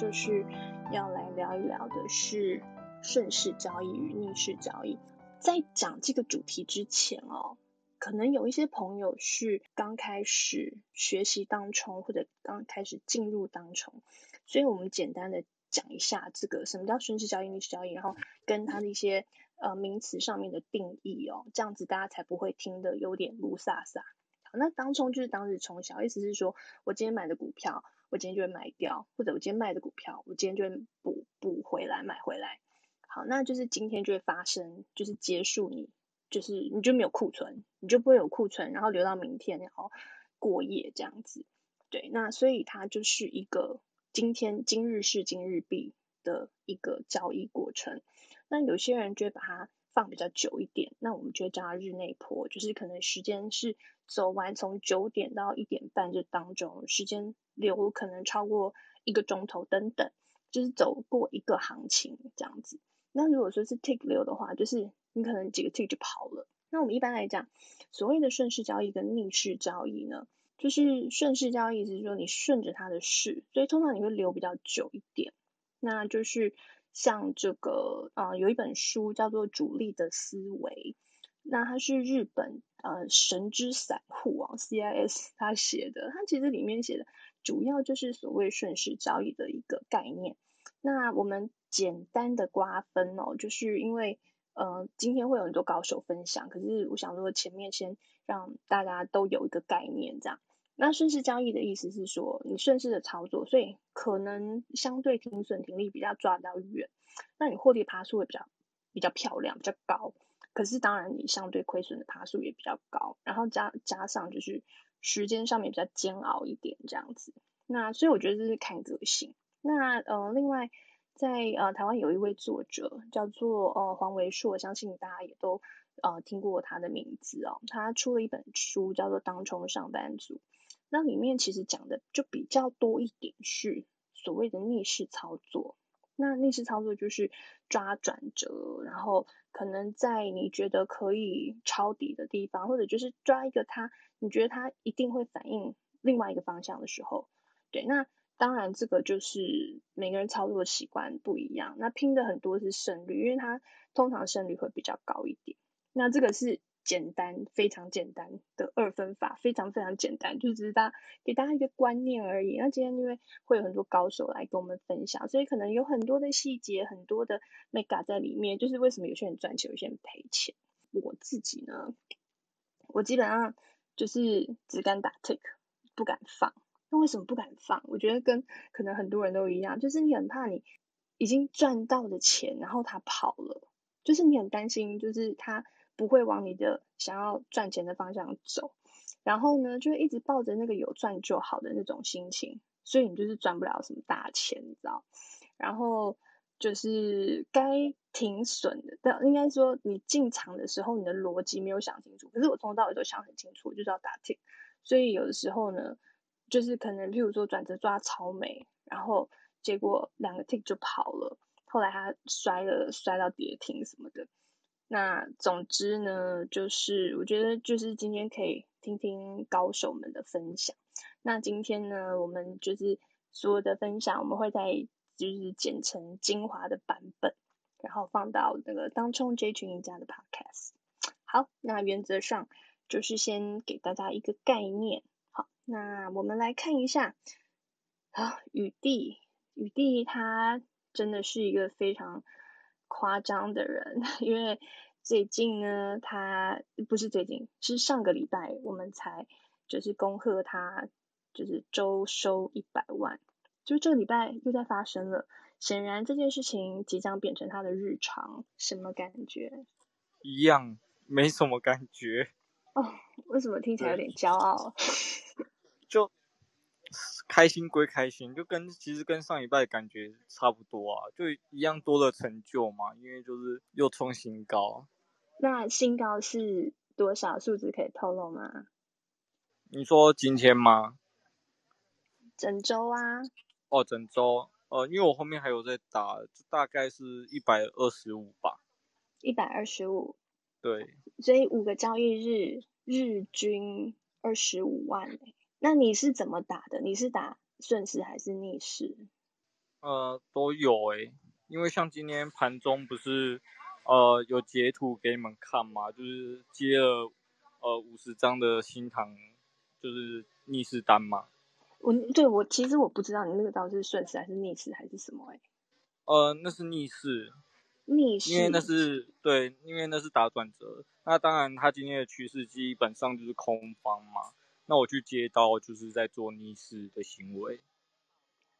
就是要来聊一聊的是顺势交易与逆势交易。在讲这个主题之前哦，可能有一些朋友是刚开始学习当冲，或者刚开始进入当冲，所以我们简单的讲一下这个什么叫顺势交易、逆势交易，然后跟它的一些呃名词上面的定义哦，这样子大家才不会听得有点雾煞煞。好，那当冲就是当日冲小，意思是说我今天买的股票，我今天就会卖掉，或者我今天卖的股票，我今天就会补补回来买回来。好，那就是今天就会发生，就是结束你，就是你就没有库存，你就不会有库存，然后留到明天，然后过夜这样子。对，那所以它就是一个今天今日事今日毕的一个交易过程。那有些人就会把它比较久一点，那我们就会叫它日内波，就是可能时间是。走完从九点到一点半这当中，时间流可能超过一个钟头等等，就是走过一个行情这样子。那如果说是 tick 流的话，就是你可能几个 tick 就跑了。那我们一般来讲，所谓的顺势交易跟逆势交易呢，就是顺势交易是说你顺着它的势，所以通常你会留比较久一点。那就是像这个啊、呃，有一本书叫做《主力的思维》。那它是日本呃神之散户啊，CIS 他写的，他其实里面写的主要就是所谓顺势交易的一个概念。那我们简单的瓜分哦，就是因为呃今天会有很多高手分享，可是我想说前面先让大家都有一个概念这样。那顺势交易的意思是说你顺势的操作，所以可能相对停损停利比较抓得比较远，那你获利爬数会比较比较漂亮，比较高。可是当然，你相对亏损的爬数也比较高，然后加加上就是时间上面比较煎熬一点这样子。那所以我觉得这是看个性。那呃，另外在呃台湾有一位作者叫做呃黄维硕，相信大家也都呃听过他的名字哦。他出了一本书叫做《当冲上班族》，那里面其实讲的就比较多一点是所谓的逆势操作。那逆势操作就是抓转折，然后可能在你觉得可以抄底的地方，或者就是抓一个它，你觉得它一定会反应另外一个方向的时候，对，那当然这个就是每个人操作的习惯不一样，那拼的很多是胜率，因为它通常胜率会比较高一点，那这个是。简单，非常简单的二分法，非常非常简单，就只是大家给大家一个观念而已。那今天因为会有很多高手来跟我们分享，所以可能有很多的细节，很多的 mega 在里面。就是为什么有些人赚钱，有些人赔钱。我自己呢，我基本上就是只敢打 tick，不敢放。那为什么不敢放？我觉得跟可能很多人都一样，就是你很怕你已经赚到的钱，然后他跑了，就是你很担心，就是他。不会往你的想要赚钱的方向走，然后呢，就一直抱着那个有赚就好的那种心情，所以你就是赚不了什么大钱，你知道？然后就是该停损的，但应该说你进场的时候，你的逻辑没有想清楚。可是我从头到尾都想很清楚，就是要打 tik。所以有的时候呢，就是可能譬如说转折抓超美，然后结果两个 tick 就跑了，后来他摔了，摔到跌停什么的。那总之呢，就是我觉得就是今天可以听听高手们的分享。那今天呢，我们就是所有的分享，我们会在就是剪成精华的版本，然后放到那个当冲这群赢家的 podcast。好，那原则上就是先给大家一个概念。好，那我们来看一下啊，雨帝，雨帝他真的是一个非常。夸张的人，因为最近呢，他不是最近，是上个礼拜我们才就是恭贺他，就是周收一百万，就这个礼拜又在发生了。显然这件事情即将变成他的日常，什么感觉？一样，没什么感觉。哦，为什么听起来有点骄傲？就。开心归开心，就跟其实跟上一拜感觉差不多啊，就一样多的成就嘛，因为就是又创新高。那新高是多少数字可以透露吗？你说今天吗？整周啊。哦，整周，呃，因为我后面还有在打，大概是一百二十五吧。一百二十五。对。所以五个交易日，日均二十五万。那你是怎么打的？你是打顺势还是逆势？呃，都有诶、欸，因为像今天盘中不是呃有截图给你们看嘛，就是接了呃五十张的新塘，就是逆势单嘛。我对我其实我不知道你那个到底是顺势还是逆势还是什么诶、欸。呃，那是逆势。逆势，因为那是对，因为那是打转折。那当然，它今天的趋势基本上就是空方嘛。那我去接刀，就是在做逆势的行为。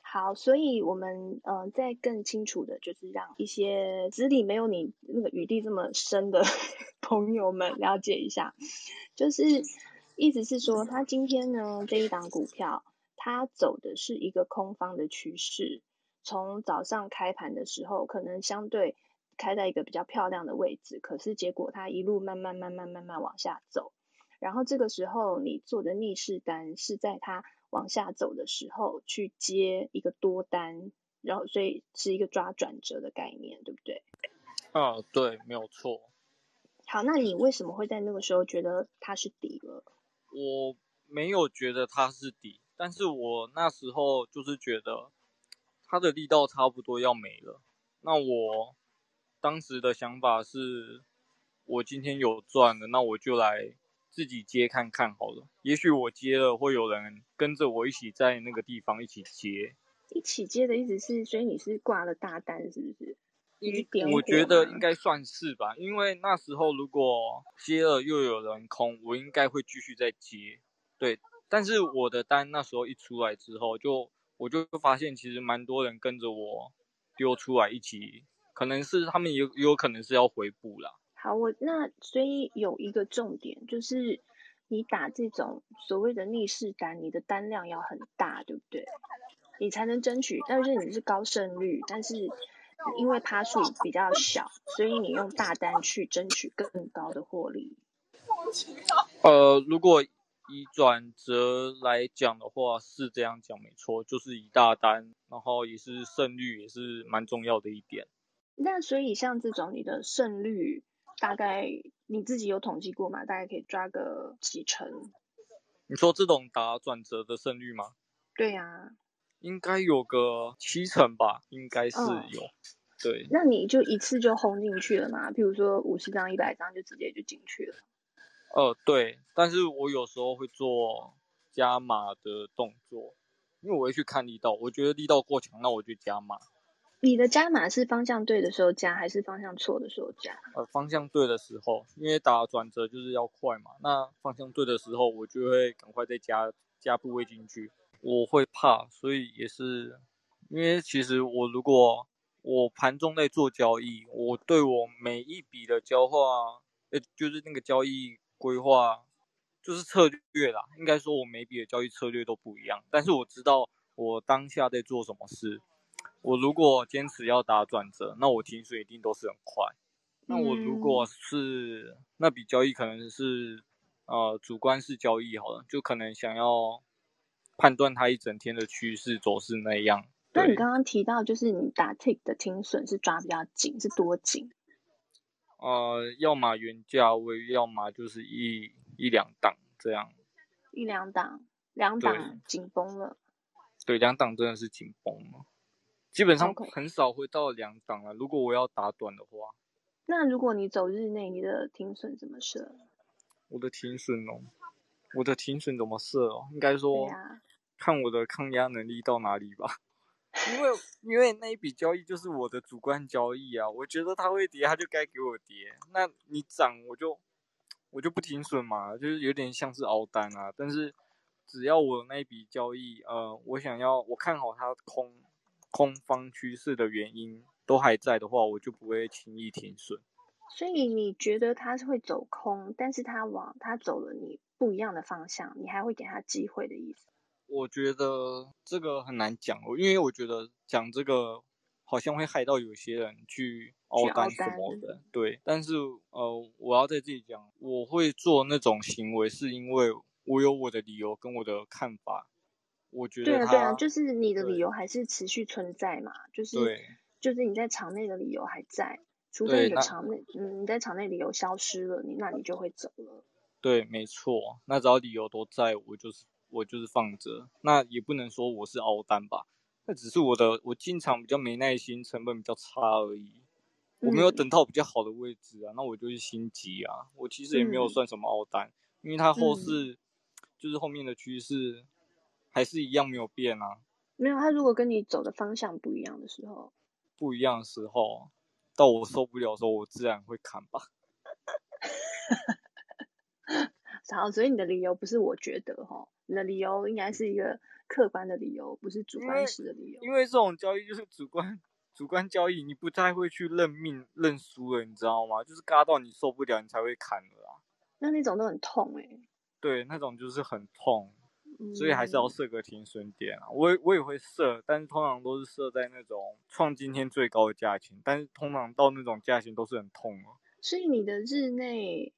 好，所以我们呃，再更清楚的，就是让一些资历没有你那个雨滴这么深的 朋友们了解一下。就是意思是说，他今天呢这一档股票，它走的是一个空方的趋势。从早上开盘的时候，可能相对。开在一个比较漂亮的位置，可是结果它一路慢慢慢慢慢慢往下走，然后这个时候你做的逆势单是在它往下走的时候去接一个多单，然后所以是一个抓转折的概念，对不对？啊，对，没有错。好，那你为什么会在那个时候觉得它是底了？我没有觉得它是底，但是我那时候就是觉得它的力道差不多要没了，那我。当时的想法是，我今天有赚了，那我就来自己接看看好了。也许我接了，会有人跟着我一起在那个地方一起接。一起接的意思是，所以你是挂了大单，是不是？一点我觉得应该算是吧，因为那时候如果接了又有人空，我应该会继续再接。对，但是我的单那时候一出来之后，就我就发现其实蛮多人跟着我丢出来一起。可能是他们有有可能是要回补啦。好，我那所以有一个重点就是，你打这种所谓的逆势单，你的单量要很大，对不对？你才能争取。但是你是高胜率，但是因为趴数比较小，所以你用大单去争取更高的获利。呃，如果以转折来讲的话，是这样讲没错，就是以大单，然后也是胜率也是蛮重要的一点。那所以像这种你的胜率大概你自己有统计过吗？大概可以抓个几成？你说这种打转折的胜率吗？对呀、啊，应该有个七成吧，应该是有。哦、对，那你就一次就轰进去了吗？比如说五十张、一百张就直接就进去了？呃，对，但是我有时候会做加码的动作，因为我会去看力道，我觉得力道过强，那我就加码。你的加码是方向对的时候加，还是方向错的时候加？呃，方向对的时候，因为打转折就是要快嘛。那方向对的时候，我就会赶快再加加部位进去。我会怕，所以也是因为其实我如果我盘中在做交易，我对我每一笔的交换，呃，就是那个交易规划，就是策略啦。应该说，我每笔的交易策略都不一样，但是我知道我当下在做什么事。我如果坚持要打转折，那我停损一定都是很快。那我如果是、嗯、那笔交易可能是呃主观式交易好了，就可能想要判断它一整天的趋势走势那样。那你刚刚提到就是你打 tick 的停损是抓比较紧，是多紧？呃，要么原价位，要么就是一一两档这样。一两档，两档紧绷了。对，两档真的是紧绷了。基本上很少会到两档了。如果我要打短的话，那如果你走日内，你的停损怎么设？我的停损哦，我的停损怎么设哦？应该说，看我的抗压能力到哪里吧。因为因为那一笔交易就是我的主观交易啊，我觉得它会跌，它就该给我跌。那你涨，我就我就不停损嘛，就是有点像是熬单啊。但是只要我那一笔交易，呃，我想要我看好它空。空方趋势的原因都还在的话，我就不会轻易停损。所以你觉得它是会走空，但是它往它走了你不一样的方向，你还会给他机会的意思？我觉得这个很难讲，因为我觉得讲这个好像会害到有些人去凹单什么的。对，但是呃，我要在这里讲，我会做那种行为，是因为我有我的理由跟我的看法。我觉得对啊，对啊，就是你的理由还是持续存在嘛，就是就是你在场内的理由还在，除非你的场内，嗯，你在场内理由消失了，你那你就会走了。对，没错，那只要理由都在，我就是我就是放着，那也不能说我是凹单吧，那只是我的我进场比较没耐心，成本比较差而已。我没有等到比较好的位置啊，嗯、那我就是心急啊。我其实也没有算什么凹单，嗯、因为它后市、嗯、就是后面的趋势还是一样没有变啊。没有，他如果跟你走的方向不一样的时候，不一样的时候，到我受不了的时候，我自然会砍吧。好，所以你的理由不是我觉得哈，你的理由应该是一个。客观的理由不是主观式的理由，因为，这种交易就是主观主观交易，你不太会去认命认输了，你知道吗？就是嘎到你受不了，你才会砍了啊。那那种都很痛哎、欸。对，那种就是很痛，所以还是要设个停损点啊。我我也会设，但是通常都是设在那种创今天最高的价钱，但是通常到那种价钱都是很痛啊。所以你的日内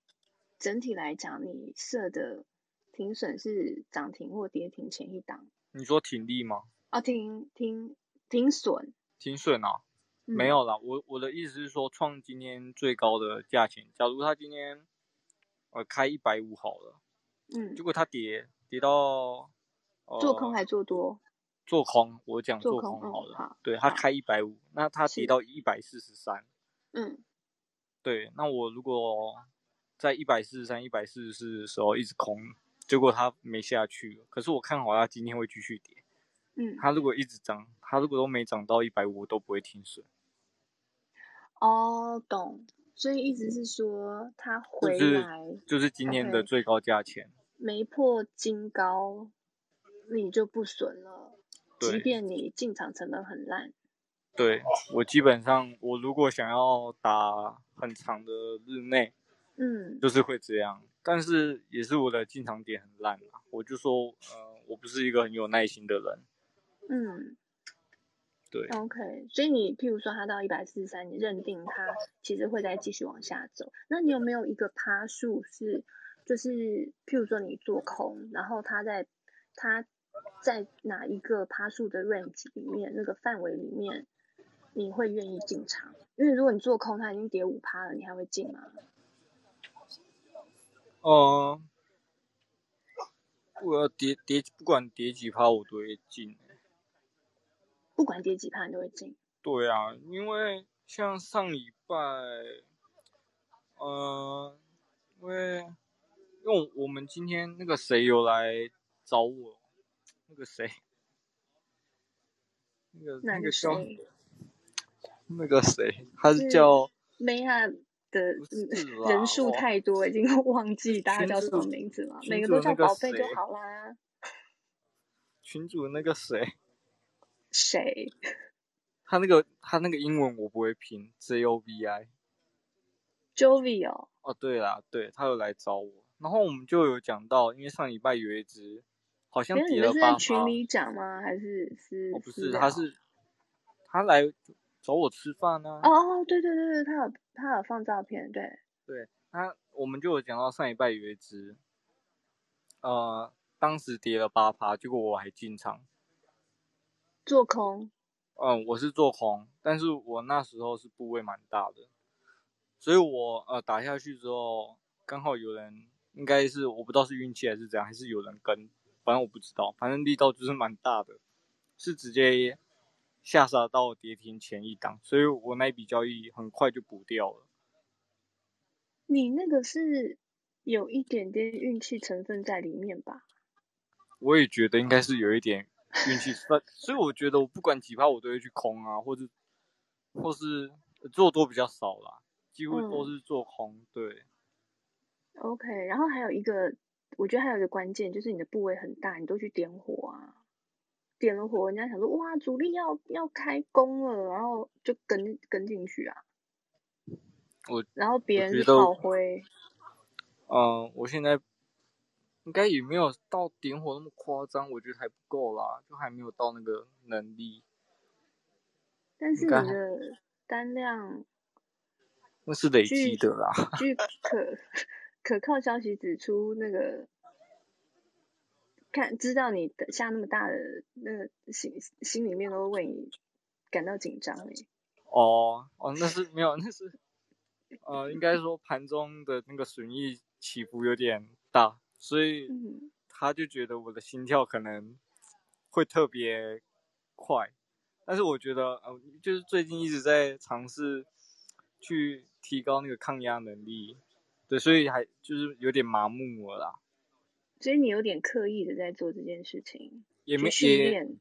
整体来讲，你设的停损是涨停或跌停前一档。你说停利吗？啊，停停停损，停损啊，嗯、没有啦。我我的意思是说，创今天最高的价钱，假如他今天呃开一百五好了，嗯，结果它跌跌到、呃、做空还做多？做空，我讲做空好了。好，对，他开一百五，那它跌到一百四十三，嗯，对，那我如果在一百四十三、一百四十四的时候一直空。结果它没下去，可是我看好它今天会继续跌。嗯，它如果一直涨，它如果都没涨到一百五，我都不会停损。哦，懂。所以意思是说，它回来、就是、就是今天的最高价钱，没破金高，你就不损了。即便你进场成本很烂。对，我基本上，我如果想要打很长的日内，嗯，就是会这样。但是也是我的进场点很烂啊，我就说，呃，我不是一个很有耐心的人。嗯，对。OK，所以你譬如说他到一百四十三，你认定他其实会再继续往下走，那你有没有一个趴数是，就是譬如说你做空，然后它在它在哪一个趴数的 range 里面，那个范围里面，你会愿意进场？因为如果你做空，它已经跌五趴了，你还会进吗？哦、uh，我要跌跌，不管跌几趴我都会进。不管跌几趴你都会进？对啊，因为像上礼拜，呃，因为因为我们今天那个谁有来找我，那个谁，那个那个叫那个谁，他是叫梅汉。的人数太多，已经忘记大家叫什么名字了。每个都叫宝贝就好啦。群主那个谁？谁？他那个他那个英文我不会拼，J O V I。Jovi 哦。哦，对啦，对他有来找我，然后我们就有讲到，因为上礼拜有一只好像跌了八趴。是在群里讲吗？还是是？哦，不是，他是他来。找我吃饭呢？哦哦，对对对对，他有他有放照片，对对，他我们就有讲到上礼拜有一只，呃，当时跌了八趴，结果我还进场做空。嗯，我是做空，但是我那时候是部位蛮大的，所以我呃打下去之后，刚好有人，应该是我不知道是运气还是怎样，还是有人跟，反正我不知道，反正力道就是蛮大的，是直接。下杀到跌停前一档，所以我那笔交易很快就补掉了。你那个是有一点点运气成分在里面吧？我也觉得应该是有一点运气，所以我觉得我不管几趴我都会去空啊，或者或是做多比较少啦，几乎都是做空。嗯、对。OK，然后还有一个，我觉得还有一个关键就是你的部位很大，你都去点火啊。点了火，人家想说哇，主力要要开工了，然后就跟跟进去啊。我然后别人炮灰。嗯、呃，我现在应该也没有到点火那么夸张，我觉得还不够啦，就还没有到那个能力。但是你的单量那是累积的啦。巨 可可靠消息指出，那个。看，知道你的下那么大的那个心心里面都会为你感到紧张哎。哦哦，那是没有，那是呃，应该说盘中的那个损益起伏有点大，所以他就觉得我的心跳可能会特别快。但是我觉得，呃，就是最近一直在尝试去提高那个抗压能力，对，所以还就是有点麻木了啦。所以你有点刻意的在做这件事情，也没训练，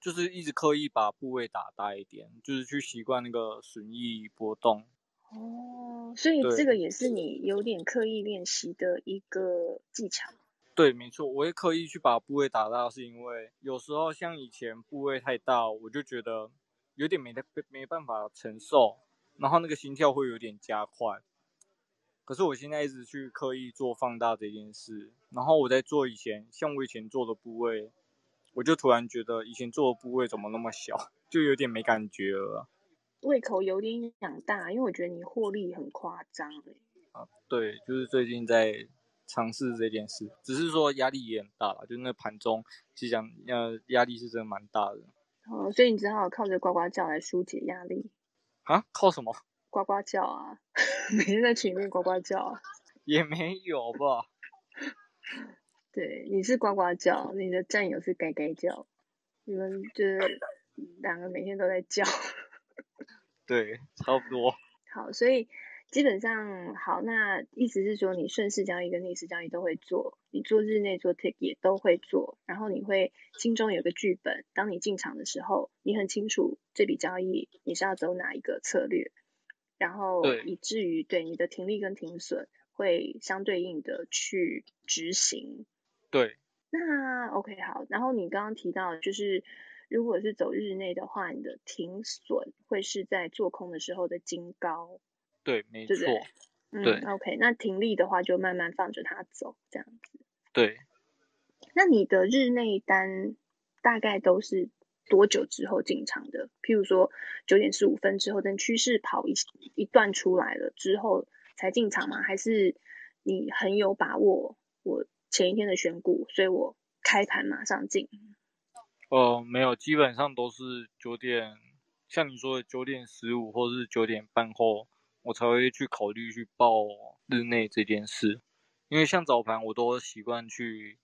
就是一直刻意把部位打大一点，就是去习惯那个损益波动。哦，所以这个也是你有点刻意练习的一个技巧。对，没错，我会刻意去把部位打大，是因为有时候像以前部位太大，我就觉得有点没没没办法承受，然后那个心跳会有点加快。可是我现在一直去刻意做放大这件事，然后我在做以前，像我以前做的部位，我就突然觉得以前做的部位怎么那么小，就有点没感觉了。胃口有点养大，因为我觉得你获利很夸张欸。啊，对，就是最近在。尝试这件事，只是说压力也很大了，就那盘中，其实讲呃压力是真的蛮大的。哦，所以你只好靠着呱呱叫来疏解压力。啊？靠什么？呱呱叫啊！每天在群里面呱呱叫啊。也没有吧。对，你是呱呱叫，你的战友是该该叫，你们就是两个每天都在叫。对，差不多。好，所以。基本上好，那意思是说，你顺势交易跟逆势交易都会做，你做日内做 tick 也都会做，然后你会心中有个剧本，当你进场的时候，你很清楚这笔交易你是要走哪一个策略，然后以至于对你的停利跟停损会相对应的去执行。对，那 OK 好，然后你刚刚提到就是，如果是走日内的话，你的停损会是在做空的时候的金高。对，没错。对，嗯，对，OK，那停利的话就慢慢放着它走，这样子。对。那你的日内单大概都是多久之后进场的？譬如说九点十五分之后，等趋势跑一一段出来了之后才进场吗？还是你很有把握？我前一天的选股，所以我开盘马上进。呃，没有，基本上都是九点，像你说的九点十五或是九点半后。我才会去考虑去报日内这件事，因为像早盘我都习惯去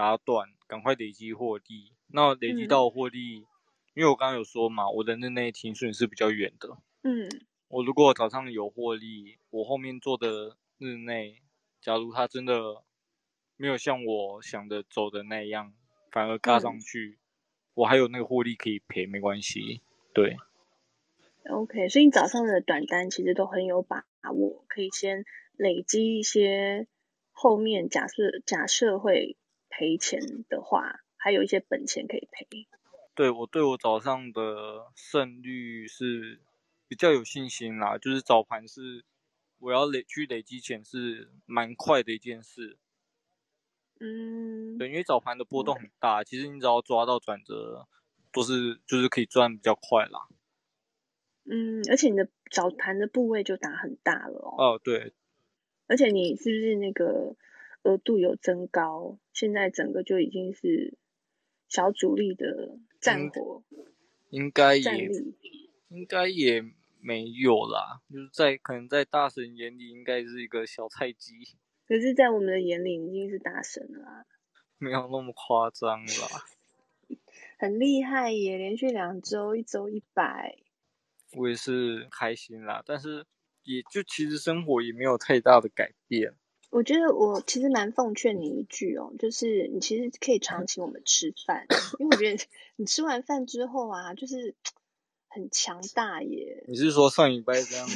打短，赶快累积获利。那累积到获利，嗯、因为我刚刚有说嘛，我的日内停损是比较远的。嗯，我如果早上有获利，我后面做的日内，假如它真的没有像我想的走的那样，反而嘎上去，嗯、我还有那个获利可以赔，没关系。对。OK，所以你早上的短单其实都很有把握，可以先累积一些，后面假设假设会赔钱的话，还有一些本钱可以赔。对，我对我早上的胜率是比较有信心啦，就是早盘是我要累去累积钱是蛮快的一件事。嗯，对，因为早盘的波动很大，其实你只要抓到转折，都是就是可以赚比较快啦。嗯，而且你的早盘的部位就打很大了哦。哦，对。而且你是不是那个额度有增高？现在整个就已经是小主力的战火。应该也应该也没有啦，就是在可能在大神眼里应该是一个小菜鸡。可是，在我们的眼里已经是大神了啦。没有那么夸张啦。很厉害耶，连续两周一周一百。我也是开心啦，但是也就其实生活也没有太大的改变。我觉得我其实蛮奉劝你一句哦，就是你其实可以常请我们吃饭，因为我觉得你吃完饭之后啊，就是很强大耶。你是说上礼拜这样，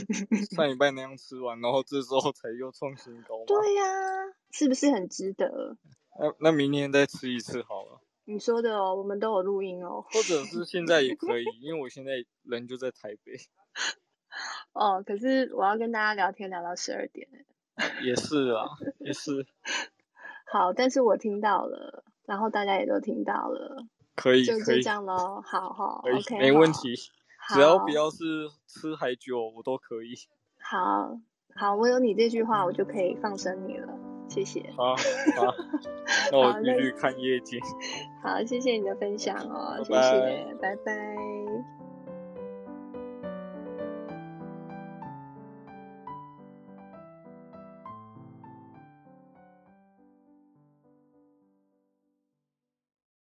上礼拜那样吃完，然后这时候才又创新高吗？对呀、啊，是不是很值得？那那明年再吃一次好了。你说的哦，我们都有录音哦。或者是现在也可以，因为我现在人就在台北。哦，可是我要跟大家聊天聊到十二点。也是啊，也是。好，但是我听到了，然后大家也都听到了。可以，就这样咯。好好，OK，没问题。只要不要是吃海酒，我都可以。好好，我有你这句话，我就可以放生你了。谢谢。好，好，那我继续看夜景。好，谢谢你的分享哦，谢谢，拜拜。